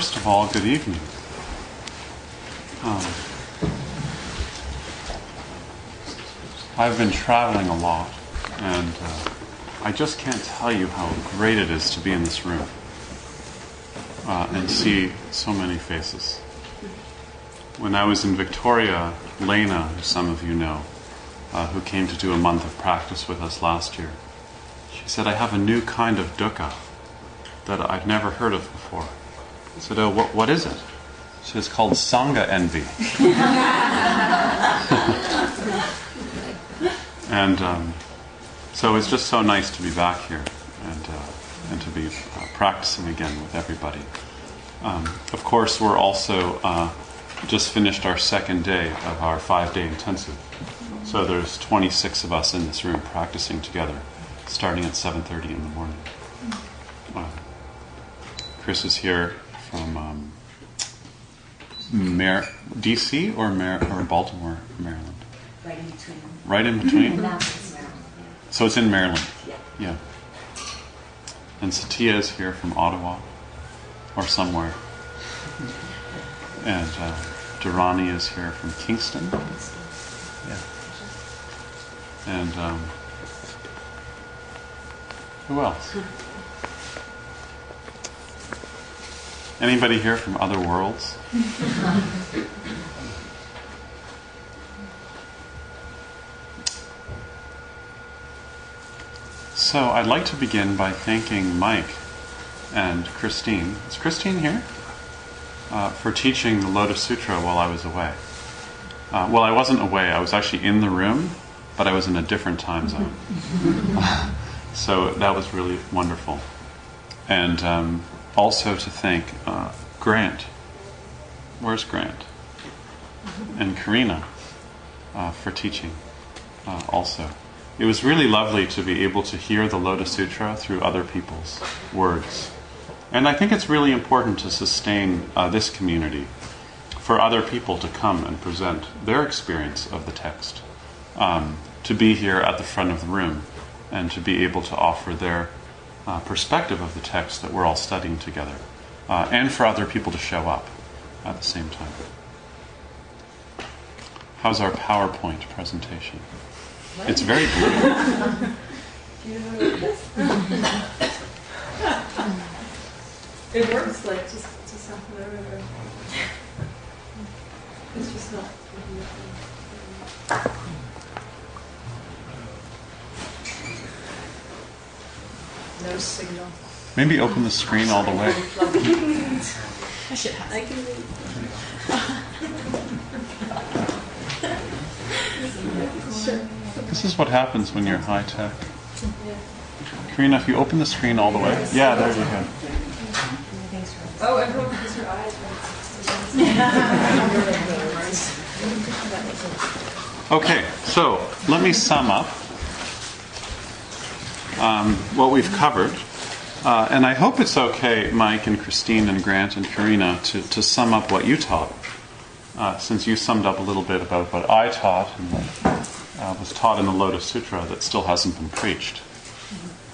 First of all, good evening. Um, I've been traveling a lot, and uh, I just can't tell you how great it is to be in this room uh, and see so many faces. When I was in Victoria, Lena, who some of you know, uh, who came to do a month of practice with us last year, she said, I have a new kind of dukkha that I've never heard of before. I said, Oh, what, what is it? She It's called Sangha envy. and um, so it's just so nice to be back here and, uh, and to be uh, practicing again with everybody. Um, of course, we're also uh, just finished our second day of our five day intensive. So there's 26 of us in this room practicing together, starting at 7:30 in the morning. Chris is here from um, Mar- DC or Mar- or Baltimore, Maryland. Right in between. Right in between. Maryland. So it's in Maryland. Yeah. Yeah. And Satya is here from Ottawa or somewhere. And uh, Durrani is here from Kingston. Yeah. And um, who else? Anybody here from other worlds? So I'd like to begin by thanking Mike and Christine. Is Christine here? Uh, for teaching the Lotus Sutra while I was away. Uh, well, I wasn't away, I was actually in the room, but I was in a different time zone. so that was really wonderful. And um, also to thank uh, Grant. Where's Grant? And Karina uh, for teaching uh, also. It was really lovely to be able to hear the Lotus Sutra through other people's words. And I think it's really important to sustain uh, this community for other people to come and present their experience of the text, um, to be here at the front of the room, and to be able to offer their uh, perspective of the text that we're all studying together, uh, and for other people to show up at the same time. How's our PowerPoint presentation? It's very blue. It works like just just something I remember. It's just not. No signal. Maybe open the screen all the way. I should have. I can read. Sure. This is what happens when you're high tech. Karina, if you open the screen all the way. Yeah, there you go. Oh, everyone has her eyes. Okay, so let me sum up um, what we've covered. Uh, and I hope it's okay, Mike and Christine and Grant and Karina, to, to sum up what you taught, uh, since you summed up a little bit about what I taught and uh, was taught in the Lotus Sutra that still hasn't been preached.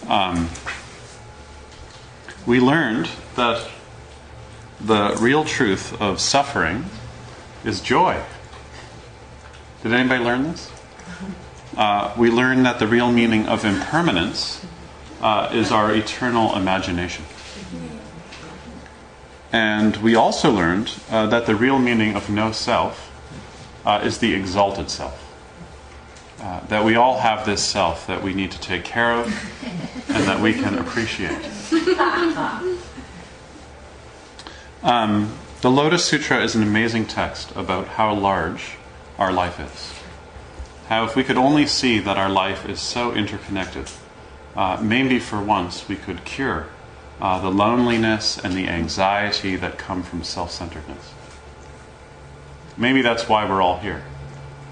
Um, we learned that the real truth of suffering is joy. Did anybody learn this? Uh, we learned that the real meaning of impermanence uh, is our eternal imagination. And we also learned uh, that the real meaning of no self uh, is the exalted self. Uh, that we all have this self that we need to take care of and that we can appreciate. Um, the Lotus Sutra is an amazing text about how large our life is. How, if we could only see that our life is so interconnected, uh, maybe for once we could cure uh, the loneliness and the anxiety that come from self centeredness. Maybe that's why we're all here.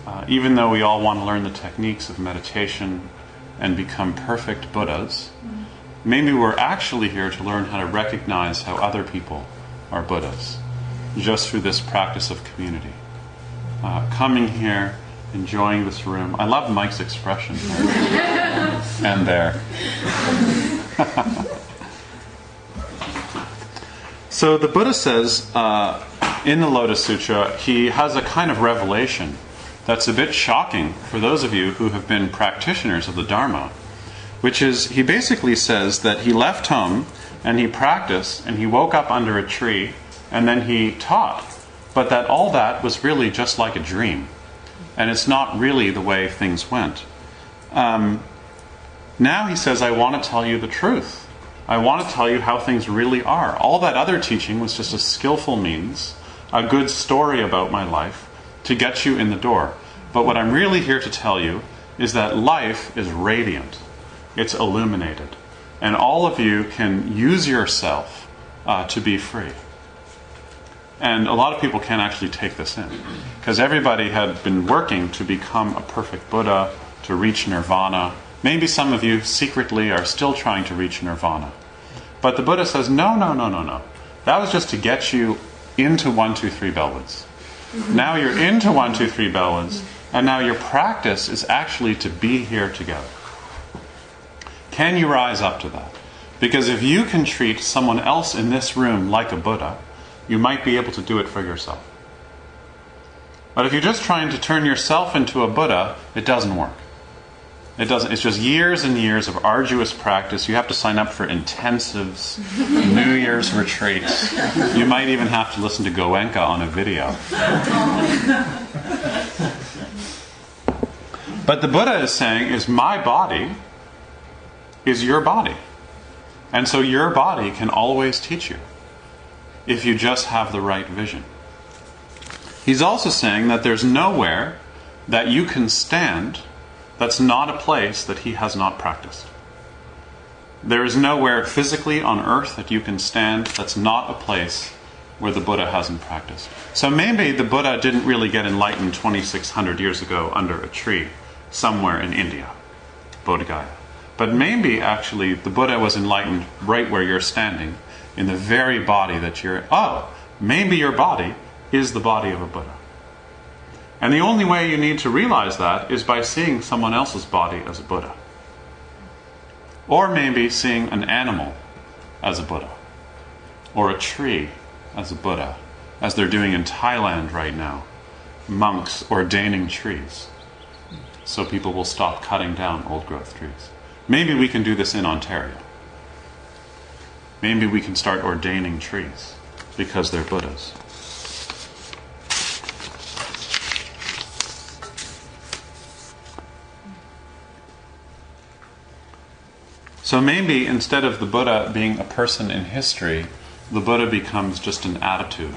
Uh, even though we all want to learn the techniques of meditation and become perfect Buddhas, maybe we're actually here to learn how to recognize how other people are Buddhas just through this practice of community. Uh, coming here, enjoying this room. I love Mike's expression there and there. so the Buddha says uh, in the Lotus Sutra, he has a kind of revelation that's a bit shocking for those of you who have been practitioners of the Dharma, which is he basically says that he left home and he practiced and he woke up under a tree and then he taught, but that all that was really just like a dream. And it's not really the way things went. Um, now he says, I want to tell you the truth. I want to tell you how things really are. All that other teaching was just a skillful means, a good story about my life to get you in the door. But what I'm really here to tell you is that life is radiant, it's illuminated, and all of you can use yourself uh, to be free. And a lot of people can't actually take this in. Because everybody had been working to become a perfect Buddha, to reach nirvana. Maybe some of you secretly are still trying to reach nirvana. But the Buddha says, no, no, no, no, no. That was just to get you into one, two, three Bellwoods. Mm-hmm. Now you're into one, two, three Bellwoods, and now your practice is actually to be here together. Can you rise up to that? Because if you can treat someone else in this room like a Buddha, you might be able to do it for yourself. But if you're just trying to turn yourself into a Buddha, it doesn't work. It doesn't. It's just years and years of arduous practice. You have to sign up for intensives, New Year's retreats. You might even have to listen to Goenka on a video. But the Buddha is saying is my body is your body. And so your body can always teach you if you just have the right vision. He's also saying that there's nowhere that you can stand that's not a place that he has not practiced. There is nowhere physically on earth that you can stand that's not a place where the Buddha hasn't practiced. So maybe the Buddha didn't really get enlightened 2600 years ago under a tree somewhere in India, Bodh Gaya. But maybe actually the Buddha was enlightened right where you're standing in the very body that you're. Oh, maybe your body is the body of a Buddha. And the only way you need to realize that is by seeing someone else's body as a Buddha. Or maybe seeing an animal as a Buddha. Or a tree as a Buddha, as they're doing in Thailand right now. Monks ordaining trees. So people will stop cutting down old growth trees. Maybe we can do this in Ontario. Maybe we can start ordaining trees because they're Buddhas. So maybe instead of the Buddha being a person in history, the Buddha becomes just an attitude.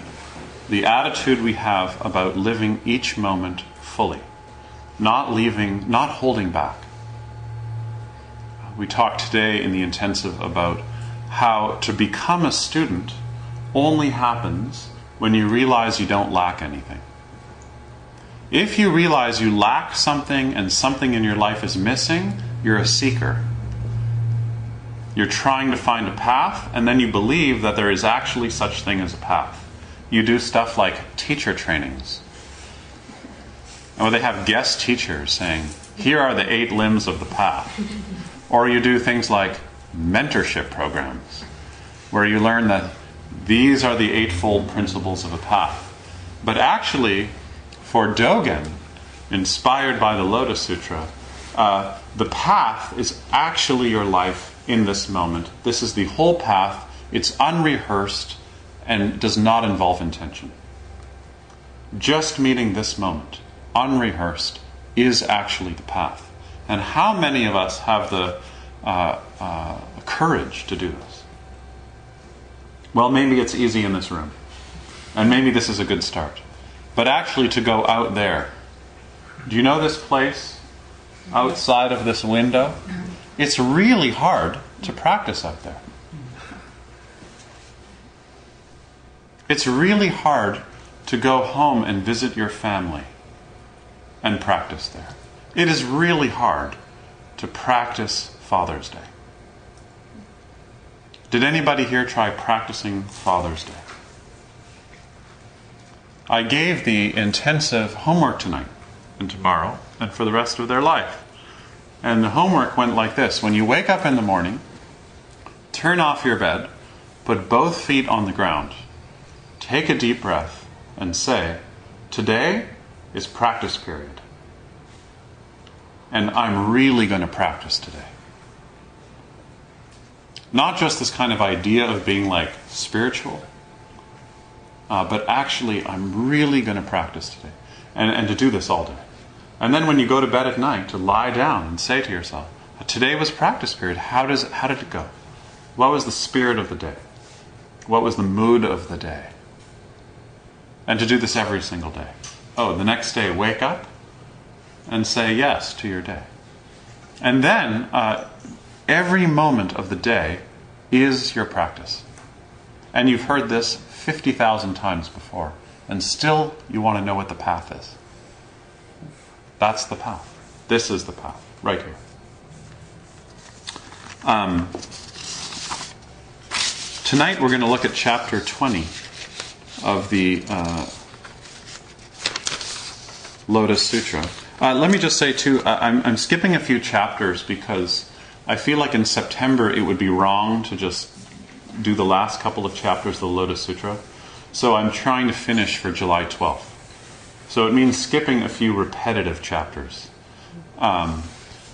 The attitude we have about living each moment fully, not leaving, not holding back. We talked today in the intensive about how to become a student only happens when you realize you don't lack anything. If you realize you lack something and something in your life is missing, you're a seeker. You're trying to find a path, and then you believe that there is actually such thing as a path. You do stuff like teacher trainings, or they have guest teachers saying, "Here are the eight limbs of the path," or you do things like mentorship programs where you learn that these are the Eightfold Principles of a Path. But actually, for Dogen, inspired by the Lotus Sutra, uh, the path is actually your life in this moment. This is the whole path. It's unrehearsed and does not involve intention. Just meeting this moment, unrehearsed, is actually the path. And how many of us have the uh, uh, courage to do this? Well, maybe it's easy in this room. And maybe this is a good start. But actually, to go out there. Do you know this place outside of this window? It's really hard to practice out there. It's really hard to go home and visit your family and practice there. It is really hard to practice Father's Day. Did anybody here try practicing Father's Day? I gave the intensive homework tonight and tomorrow and for the rest of their life. And the homework went like this When you wake up in the morning, turn off your bed, put both feet on the ground, take a deep breath, and say, Today is practice period. And I'm really going to practice today. Not just this kind of idea of being like spiritual, uh, but actually, I'm really going to practice today. And, and to do this all day. And then when you go to bed at night, to lie down and say to yourself, Today was practice period. How, does, how did it go? What was the spirit of the day? What was the mood of the day? And to do this every single day. Oh, the next day, wake up and say yes to your day. And then, uh, every moment of the day is your practice. And you've heard this 50,000 times before, and still you want to know what the path is. That's the path. This is the path, right here. Um, tonight we're going to look at chapter 20 of the uh, Lotus Sutra. Uh, let me just say, too, I'm, I'm skipping a few chapters because I feel like in September it would be wrong to just do the last couple of chapters of the Lotus Sutra. So I'm trying to finish for July 12th. So it means skipping a few repetitive chapters um,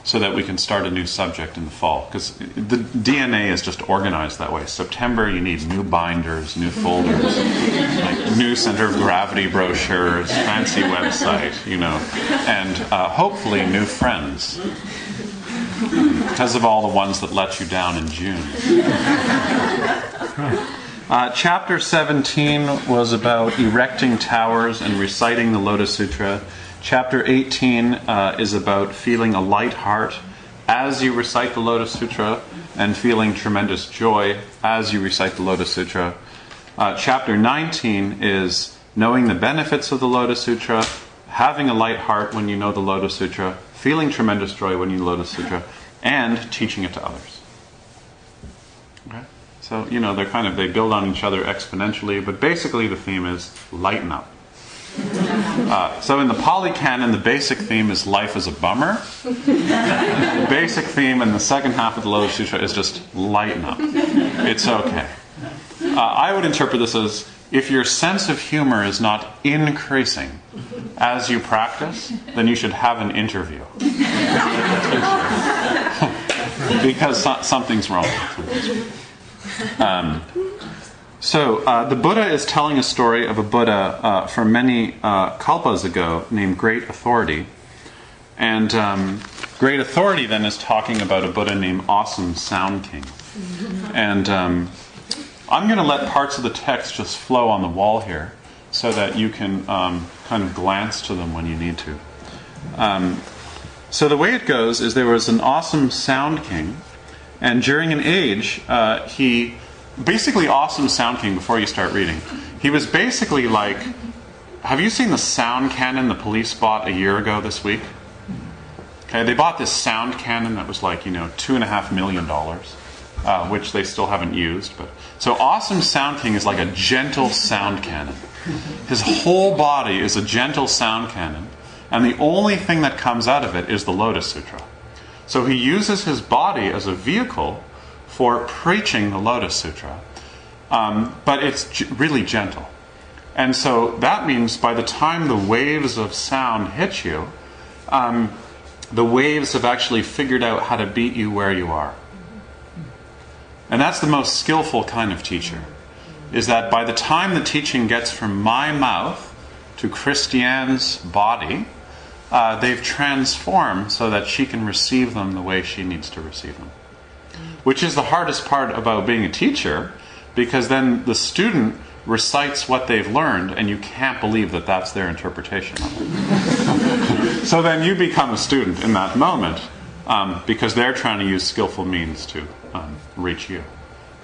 so that we can start a new subject in the fall. Because the DNA is just organized that way. September, you need new binders, new folders, like new center of gravity brochures, fancy website, you know, and uh, hopefully new friends because of all the ones that let you down in June. Uh, chapter 17 was about erecting towers and reciting the Lotus Sutra. Chapter 18 uh, is about feeling a light heart as you recite the Lotus Sutra and feeling tremendous joy as you recite the Lotus Sutra. Uh, chapter 19 is knowing the benefits of the Lotus Sutra, having a light heart when you know the Lotus Sutra, feeling tremendous joy when you the Lotus Sutra, and teaching it to others. Okay? So, you know, they're kind of, they build on each other exponentially, but basically the theme is lighten up. Uh, so in the Pali Canon, the basic theme is life is a bummer. the basic theme in the second half of the Lotus Sutra is just lighten up. It's okay. Uh, I would interpret this as if your sense of humor is not increasing as you practice, then you should have an interview. because so- something's wrong. Um, so, uh, the Buddha is telling a story of a Buddha uh, from many uh, kalpas ago named Great Authority. And um, Great Authority then is talking about a Buddha named Awesome Sound King. And um, I'm going to let parts of the text just flow on the wall here so that you can um, kind of glance to them when you need to. Um, so the way it goes is there was an awesome sound king, and during an age, uh, he basically awesome sound king. Before you start reading, he was basically like, have you seen the sound cannon the police bought a year ago this week? Okay, they bought this sound cannon that was like you know two and a half million dollars, uh, which they still haven't used. But so awesome sound king is like a gentle sound cannon. His whole body is a gentle sound cannon and the only thing that comes out of it is the Lotus Sutra. So he uses his body as a vehicle for preaching the Lotus Sutra, um, but it's g- really gentle. And so that means by the time the waves of sound hit you, um, the waves have actually figured out how to beat you where you are. And that's the most skillful kind of teacher. Is that by the time the teaching gets from my mouth to Christiane's body, uh, they've transformed so that she can receive them the way she needs to receive them. Which is the hardest part about being a teacher, because then the student recites what they've learned, and you can't believe that that's their interpretation so then you become a student in that moment, um, because they're trying to use skillful means to um, reach you.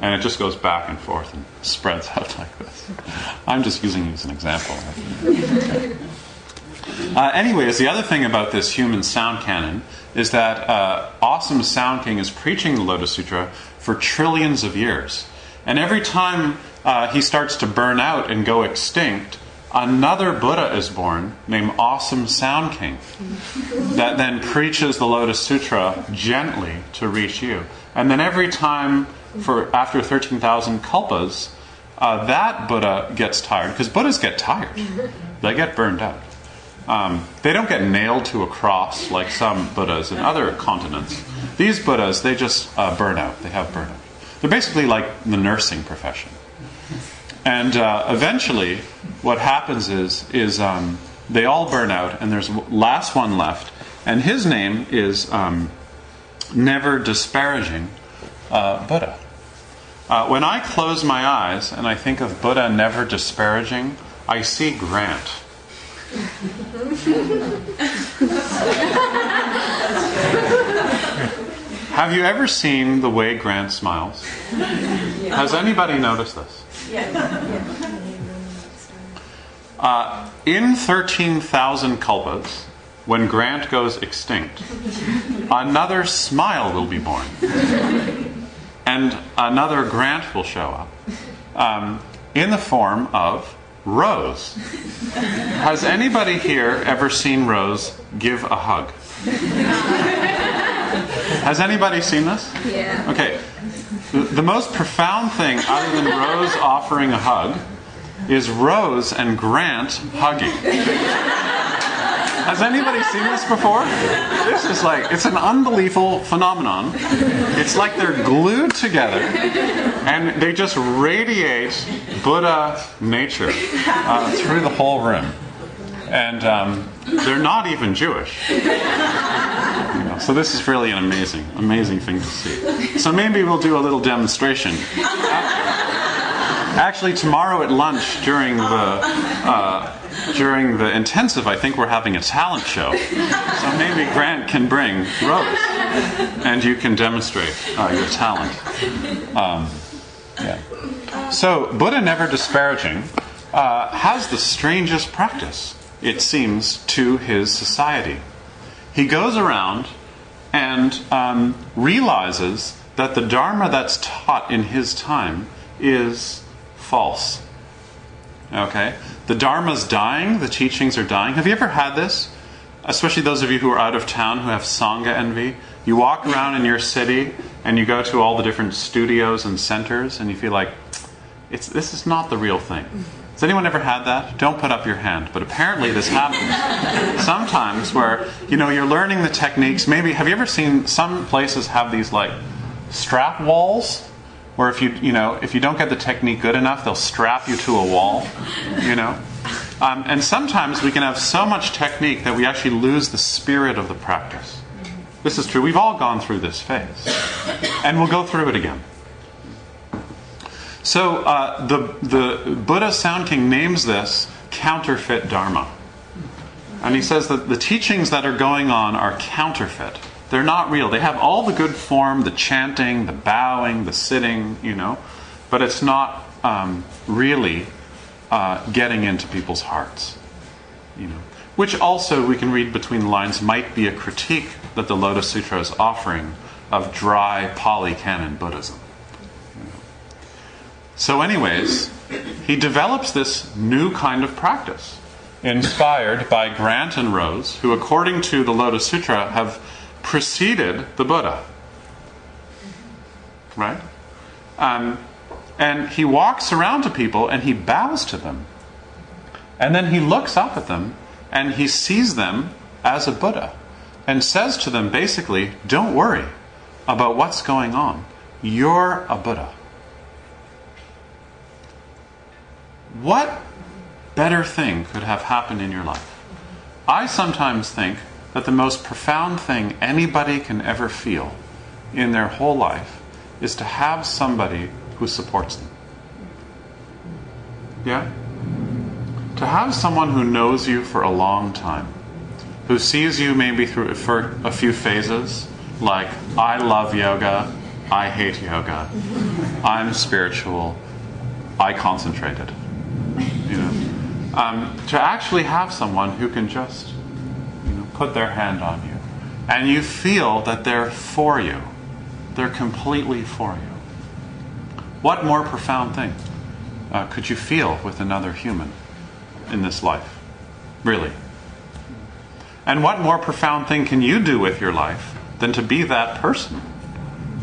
And it just goes back and forth and spreads out like this. I'm just using you as an example. Uh, anyways, the other thing about this human sound cannon is that uh, Awesome Sound King is preaching the Lotus Sutra for trillions of years. And every time uh, he starts to burn out and go extinct, another Buddha is born named Awesome Sound King that then preaches the Lotus Sutra gently to reach you. And then every time, for after 13,000 kalpas, uh, that Buddha gets tired, because Buddhas get tired, they get burned out. Um, they don't get nailed to a cross like some Buddhas in other continents. These Buddhas, they just uh, burn out. They have burnout. They're basically like the nursing profession. And uh, eventually, what happens is is um, they all burn out, and there's last one left, and his name is um, never disparaging uh, Buddha. Uh, when I close my eyes and I think of Buddha never disparaging, I see Grant. Have you ever seen the way Grant smiles? Has anybody noticed this? Uh, in 13,000 kalpas, when Grant goes extinct, another smile will be born. And another Grant will show up um, in the form of Rose. Has anybody here ever seen Rose give a hug? Has anybody seen this? Yeah. Okay. The, the most profound thing, other than Rose offering a hug, is Rose and Grant hugging. Has anybody seen this before? This is like, it's an unbelievable phenomenon. It's like they're glued together and they just radiate Buddha nature uh, through the whole room. And um, they're not even Jewish. You know, so this is really an amazing, amazing thing to see. So maybe we'll do a little demonstration. Actually, tomorrow at lunch during the uh, during the intensive, I think we're having a talent show. So maybe Grant can bring Rose, and you can demonstrate uh, your talent. Um, yeah. So Buddha, never disparaging, uh, has the strangest practice, it seems, to his society. He goes around and um, realizes that the Dharma that's taught in his time is false. Okay? The Dharma's dying, the teachings are dying. Have you ever had this? Especially those of you who are out of town who have Sangha envy. You walk around in your city and you go to all the different studios and centers and you feel like, it's, this is not the real thing. Has anyone ever had that? Don't put up your hand. But apparently this happens sometimes where, you know, you're learning the techniques. Maybe, have you ever seen some places have these like strap walls? Where if you, you know, if you don't get the technique good enough, they'll strap you to a wall, you know? Um, and sometimes we can have so much technique that we actually lose the spirit of the practice. This is true. We've all gone through this phase. And we'll go through it again. So uh, the, the Buddha Sound King names this counterfeit Dharma. And he says that the teachings that are going on are counterfeit. They're not real. They have all the good form, the chanting, the bowing, the sitting, you know, but it's not um, really uh, getting into people's hearts, you know. Which also, we can read between the lines, might be a critique that the Lotus Sutra is offering of dry Pali Canon Buddhism. So, anyways, he develops this new kind of practice, inspired by Grant and Rose, who, according to the Lotus Sutra, have preceded the Buddha. Right? Um, and he walks around to people and he bows to them. And then he looks up at them and he sees them as a Buddha. and says to them basically, don't worry about what's going on. You're a Buddha. What better thing could have happened in your life? I sometimes think that the most profound thing anybody can ever feel in their whole life is to have somebody who supports them. Yeah? To have someone who knows you for a long time, who sees you maybe through for a few phases, like I love yoga, I hate yoga, I'm spiritual, I concentrated. You know, um, to actually have someone who can just put their hand on you, and you feel that they're for you, they're completely for you. What more profound thing uh, could you feel with another human in this life? Really. And what more profound thing can you do with your life than to be that person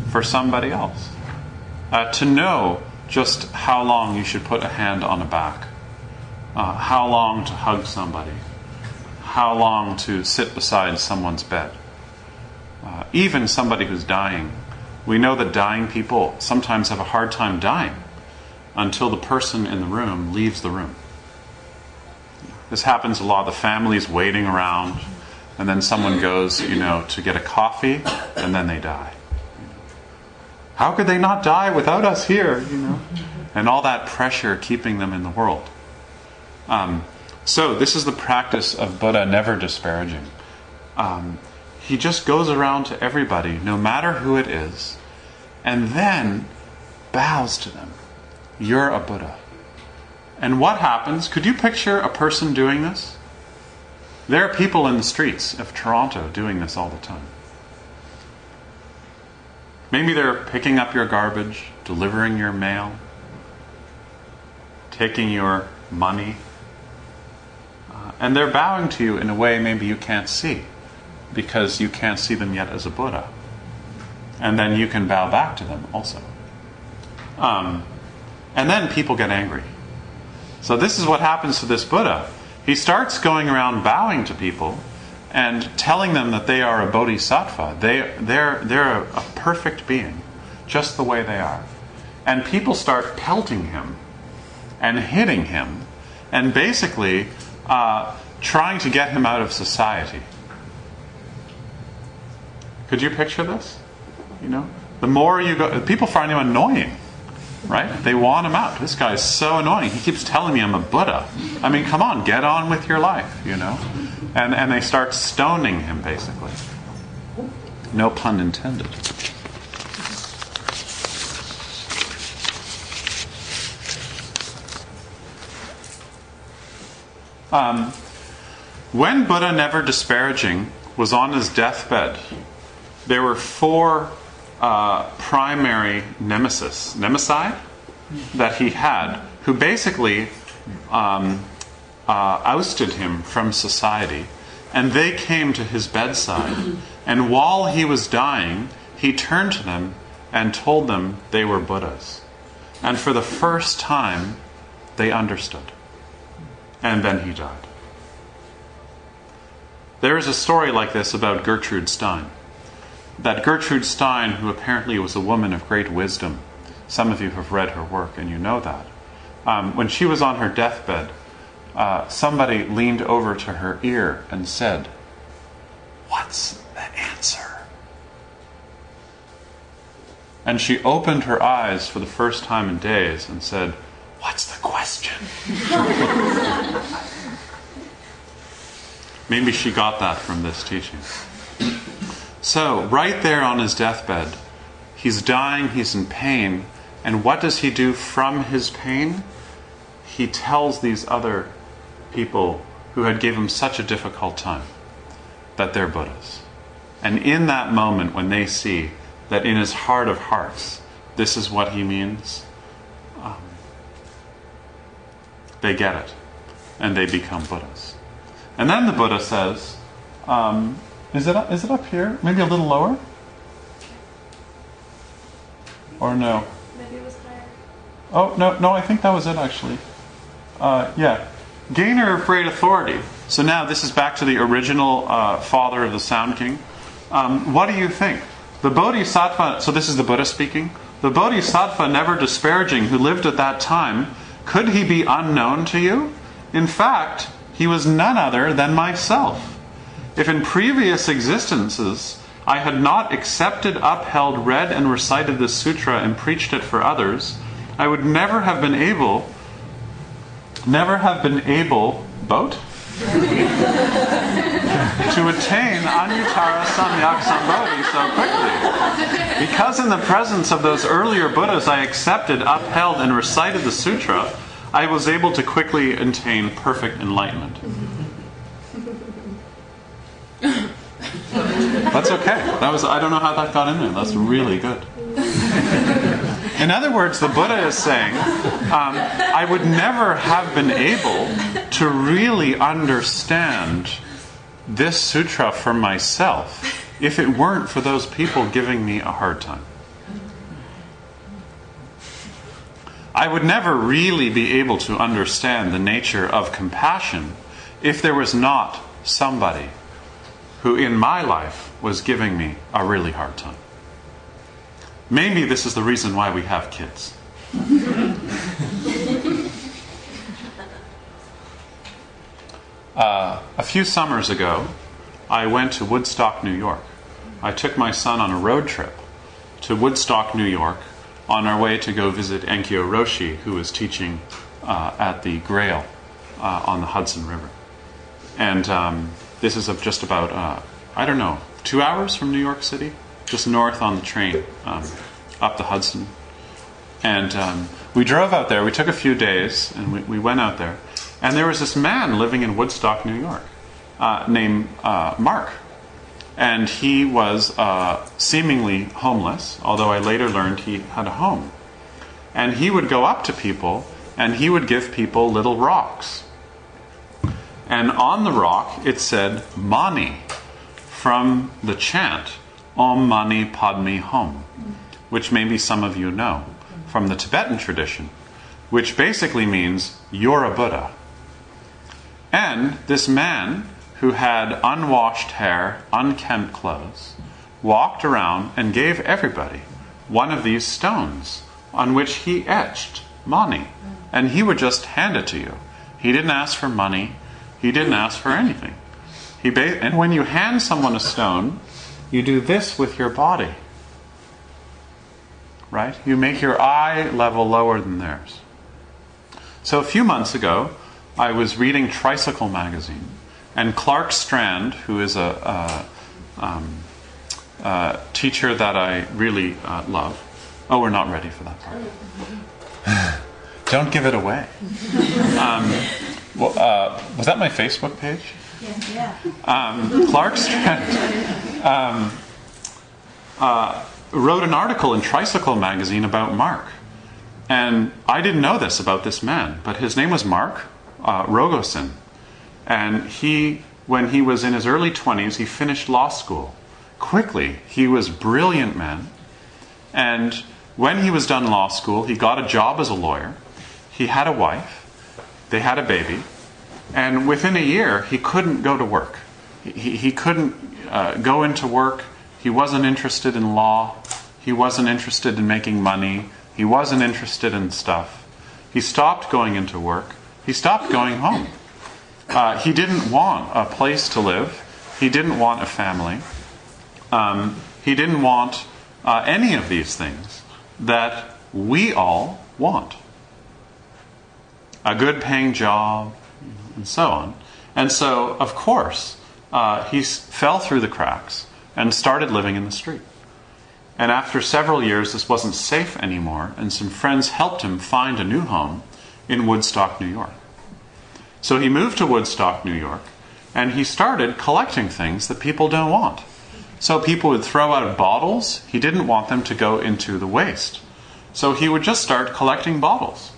for somebody else? Uh, to know just how long you should put a hand on a back, uh, how long to hug somebody, how long to sit beside someone's bed. Uh, even somebody who's dying. We know that dying people sometimes have a hard time dying until the person in the room leaves the room. This happens a lot. The family's waiting around, and then someone goes, you know, to get a coffee, and then they die. How could they not die without us here, you know? And all that pressure keeping them in the world. Um, so, this is the practice of Buddha never disparaging. Um, he just goes around to everybody, no matter who it is, and then bows to them. You're a Buddha. And what happens? Could you picture a person doing this? There are people in the streets of Toronto doing this all the time. Maybe they're picking up your garbage, delivering your mail, taking your money, and they're bowing to you in a way maybe you can't see because you can't see them yet as a Buddha. And then you can bow back to them also. Um, and then people get angry. So, this is what happens to this Buddha. He starts going around bowing to people and telling them that they are a bodhisattva. They, they're, they're a, a perfect being, just the way they are. And people start pelting him and hitting him and basically uh, trying to get him out of society. Could you picture this? You know, the more you go, people find him annoying, right? They want him out. This guy is so annoying. He keeps telling me I'm a Buddha. I mean, come on, get on with your life, you know? And, and they start stoning him, basically. No pun intended. Um, when Buddha, never disparaging, was on his deathbed, there were four uh, primary nemesis, nemesi, that he had, who basically um, uh, ousted him from society. And they came to his bedside. And while he was dying, he turned to them and told them they were Buddhas. And for the first time, they understood. And then he died. There is a story like this about Gertrude Stein. That Gertrude Stein, who apparently was a woman of great wisdom, some of you have read her work and you know that. Um, when she was on her deathbed, uh, somebody leaned over to her ear and said, What's the answer? And she opened her eyes for the first time in days and said, What's the question? Maybe she got that from this teaching. So, right there on his deathbed, he's dying, he's in pain, and what does he do from his pain? He tells these other people who had given him such a difficult time that they're Buddhas. And in that moment, when they see that in his heart of hearts, this is what he means, um, they get it and they become Buddhas. And then the Buddha says, um, is, it, is it up here? Maybe a little lower? Or no? Maybe it was higher. Oh, no, no, I think that was it actually. Uh, yeah. Gainer of great authority. So now this is back to the original uh, father of the Sound King. Um, what do you think? The Bodhisattva, so this is the Buddha speaking. The Bodhisattva, never disparaging, who lived at that time, could he be unknown to you? In fact, he was none other than myself. If in previous existences I had not accepted, upheld, read, and recited this sutra and preached it for others, I would never have been able, never have been able, boat? To attain Anuttara Samyak Sambodhi so quickly. Because in the presence of those earlier Buddhas I accepted, upheld, and recited the sutra, I was able to quickly attain perfect enlightenment. That's okay. That was I don't know how that got in there. That's really good. In other words, the Buddha is saying, um, I would never have been able to really understand this sutra for myself if it weren't for those people giving me a hard time. I would never really be able to understand the nature of compassion if there was not somebody who in my life was giving me a really hard time. Maybe this is the reason why we have kids. uh, a few summers ago, I went to Woodstock, New York. I took my son on a road trip to Woodstock, New York, on our way to go visit Enkyo Roshi, who was teaching uh, at the Grail uh, on the Hudson River. And um, this is just about, uh, I don't know, two hours from New York City, just north on the train um, up the Hudson. And um, we drove out there. We took a few days and we, we, went out there. And there was this man living in Woodstock, New York, uh, named uh, Mark. And he was uh, seemingly homeless, although I later learned he had a home. And he would go up to people and he would give people little rocks. And on the rock it said Mani from the chant Om Mani Padme Hum, which maybe some of you know from the Tibetan tradition, which basically means you're a Buddha. And this man who had unwashed hair, unkempt clothes, walked around and gave everybody one of these stones on which he etched Mani. And he would just hand it to you. He didn't ask for money, he didn't ask for anything. He ba- and when you hand someone a stone, you do this with your body. Right? You make your eye level lower than theirs. So a few months ago, I was reading Tricycle magazine, and Clark Strand, who is a, a, um, a teacher that I really uh, love. Oh, we're not ready for that part. Don't give it away. Um, well, uh, was that my Facebook page? Yeah. Um, Clark Strand um, uh, wrote an article in Tricycle magazine about Mark. And I didn't know this about this man, but his name was Mark uh, Rogosin. And he, when he was in his early 20s, he finished law school. Quickly, he was brilliant man. And when he was done law school, he got a job as a lawyer. He had a wife. They had a baby. And within a year, he couldn't go to work. He, he couldn't uh, go into work. He wasn't interested in law. He wasn't interested in making money. He wasn't interested in stuff. He stopped going into work. He stopped going home. Uh, he didn't want a place to live. He didn't want a family. Um, he didn't want uh, any of these things that we all want a good paying job, and so on. And so, of course, uh, he fell through the cracks and started living in the street. And after several years, this wasn't safe anymore, and some friends helped him find a new home in Woodstock, New York. So he moved to Woodstock, New York, and he started collecting things that people don't want. So people would throw out bottles, he didn't want them to go into the waste. So he would just start collecting bottles.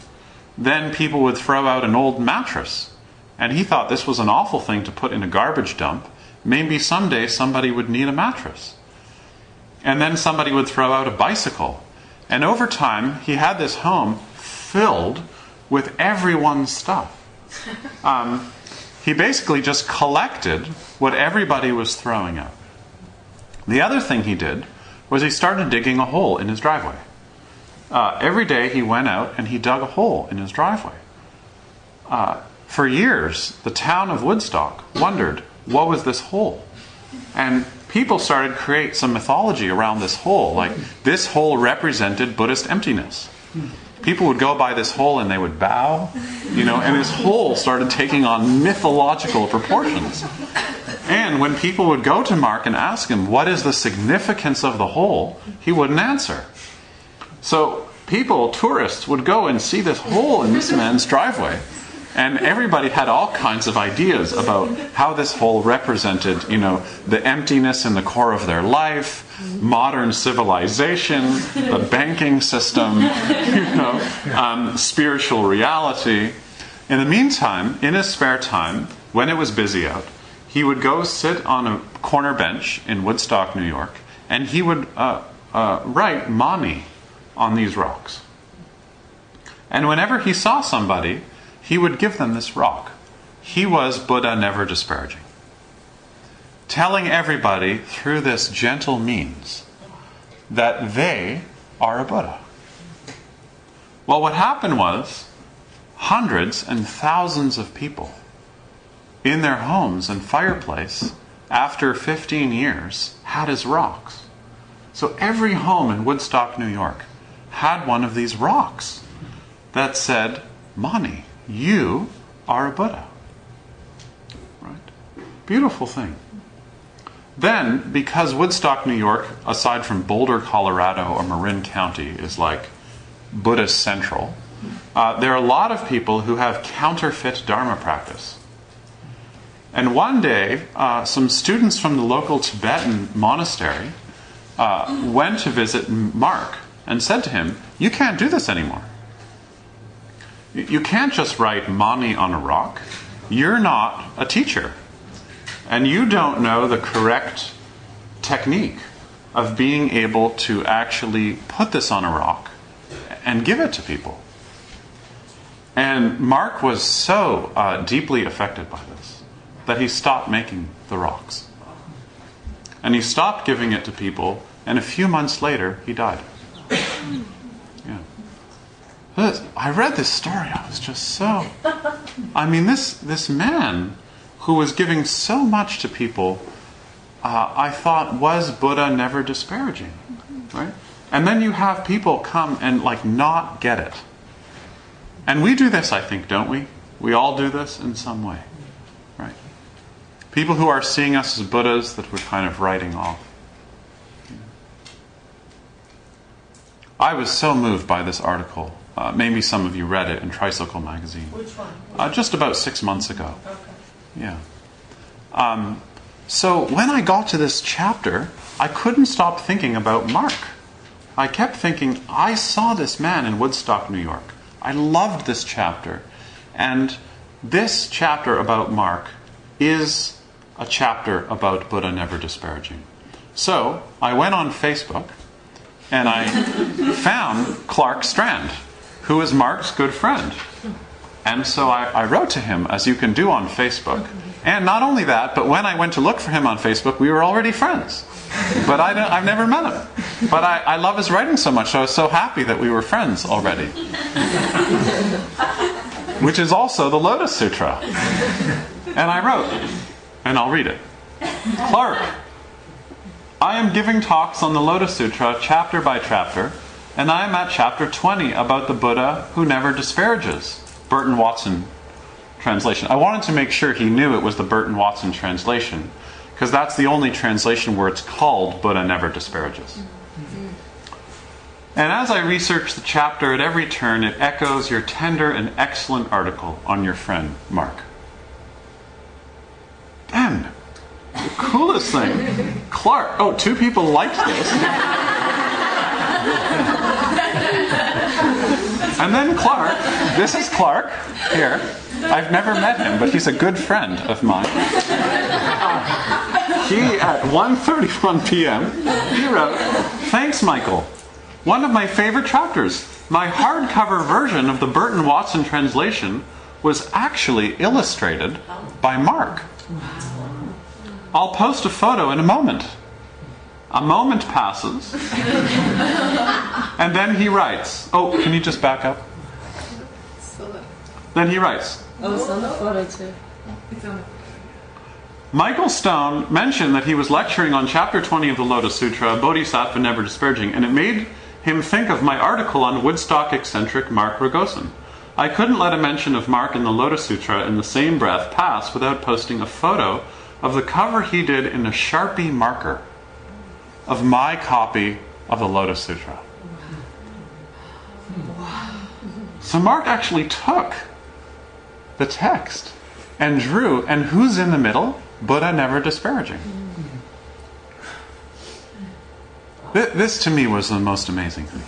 Then people would throw out an old mattress, and he thought this was an awful thing to put in a garbage dump. Maybe someday somebody would need a mattress. And then somebody would throw out a bicycle. And over time, he had this home filled with everyone's stuff. Um, he basically just collected what everybody was throwing out. The other thing he did was he started digging a hole in his driveway. Uh, every day he went out and he dug a hole in his driveway. Uh, for years, the town of Woodstock wondered what was this hole? And people started to create some mythology around this hole. Like, this hole represented Buddhist emptiness. People would go by this hole and they would bow, you know, and this hole started taking on mythological proportions. And when people would go to Mark and ask him, What is the significance of the hole? he wouldn't answer. So people, tourists, would go and see this hole in this man's driveway. And everybody had all kinds of ideas about how this hole represented, you know, the emptiness in the core of their life, modern civilization, the banking system, you know, um, spiritual reality. In the meantime, in his spare time, when it was busy out, he would go sit on a corner bench in Woodstock, New York, and he would uh, uh, write mani on these rocks. And whenever he saw somebody, he would give them this rock. He was Buddha never disparaging. Telling everybody through this gentle means that they are a Buddha. Well, what happened was hundreds and thousands of people in their homes and fireplace after 15 years had his rocks. So every home in Woodstock, New York had one of these rocks that said, Mani, you are a Buddha. Right? Beautiful thing. Then, because Woodstock, New York, aside from Boulder, Colorado, or Marin County, is like Buddhist central, uh, there are a lot of people who have counterfeit Dharma practice. And one day, uh, some students from the local Tibetan monastery uh, went to visit Mark and said to him, You can't do this anymore. You can't just write Mani on a rock. You're not a teacher. And you don't know the correct technique of being able to actually put this on a rock and give it to people. And Mark was so uh, deeply affected by this that he stopped making the rocks. And he stopped giving it to people, and a few months later, he died. I read this story. I was just so. I mean, this this man who was giving so much to people, uh, I thought was Buddha never disparaging, right? And then you have people come and like not get it. And we do this, I think, don't we? We all do this in some way, right? People who are seeing us as Buddhas that we're kind of writing off. I was so moved by this article uh, maybe some of you read it in Tricycle magazine. Which one? Uh, just about six months ago. Okay. Yeah. Um, so when I got to this chapter, I couldn't stop thinking about Mark. I kept thinking, I saw this man in Woodstock, New York. I loved this chapter. And this chapter about Mark is a chapter about Buddha never disparaging. So I went on Facebook and I found Clark Strand who was Mark's good friend. And so I, I, wrote to him, as you can do on Facebook. And not only that, but when I went to look for him on Facebook, we were already friends. But I have never met him. But I, I love his writing so much, so I was so happy that we were friends already. Which is also the Lotus Sutra. And I wrote, and I'll read it Clark, I am giving talks on the Lotus Sutra chapter by chapter and I am at chapter 20 about the Buddha who never disparages. Burton Watson translation. I wanted to make sure he knew it was the Burton Watson translation, because that's the only translation where it's called Buddha never disparages. And as I researched the chapter at every turn, it echoes your tender and excellent article on your friend Mark. Then, the coolest thing, Clark. Oh, two people liked this. And then Clark, this is Clark here. I've never met him, but he's a good friend of mine. Uh, he, at 1.31 p.m., he wrote, Thanks, Michael. One of my favorite chapters. My hardcover version of the Burton Watson translation was actually illustrated by Mark. I'll post a photo in a moment. A moment passes, and then he writes. Oh, can you just back up? Then he writes. Oh, it's on the photo too. Michael Stone mentioned that he was lecturing on chapter 20 of the Lotus Sutra, Bodhisattva Never Disparaging, and it made him think of my article on Woodstock eccentric Mark Rogosin. I couldn't let a mention of Mark in the Lotus Sutra in the same breath pass without posting a photo of the cover he did in a Sharpie marker of my copy of the Lotus Sutra. So Mark actually took the text and drew, and who's in the middle? Buddha never disparaging. This to me was the most amazing thing.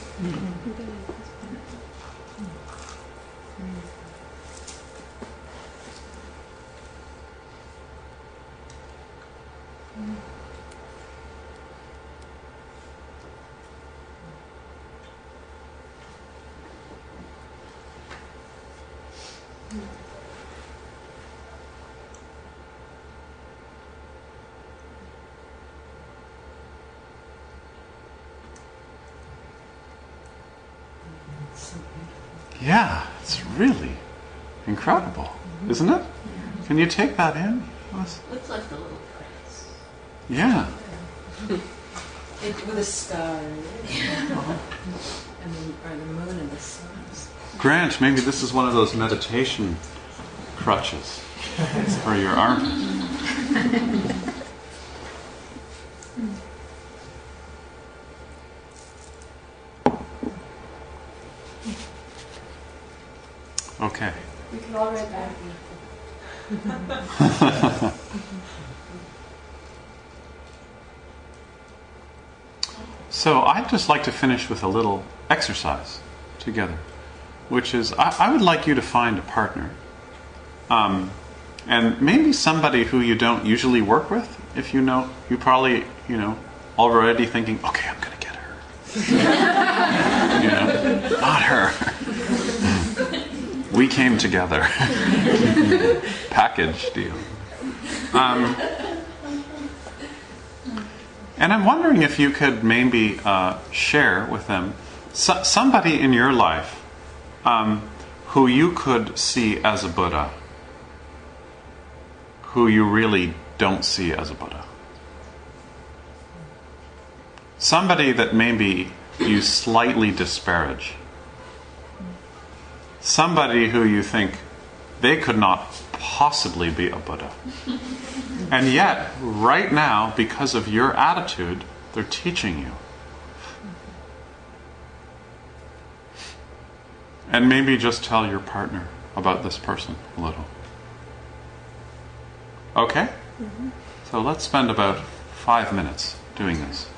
Yeah, it's really incredible, isn't it? Can you take that in? Let's- Looks like the little prince. Yeah. It, with a star, and the, or the moon and the stars. Grant, maybe this is one of those meditation crutches for your arm. Okay. We can all write back. So I'd just like to finish with a little exercise together, which is I, I would like you to find a partner, um, and maybe somebody who you don't usually work with. If you know, you probably you know already thinking, okay, I'm going to get her. you know, not her. We came together. Package deal. Um, and I'm wondering if you could maybe uh, share with them so- somebody in your life um, who you could see as a Buddha, who you really don't see as a Buddha. Somebody that maybe you slightly disparage. Somebody who you think they could not possibly be a Buddha. And yet, right now, because of your attitude, they're teaching you. And maybe just tell your partner about this person a little. Okay? Mm-hmm. So let's spend about five minutes doing this.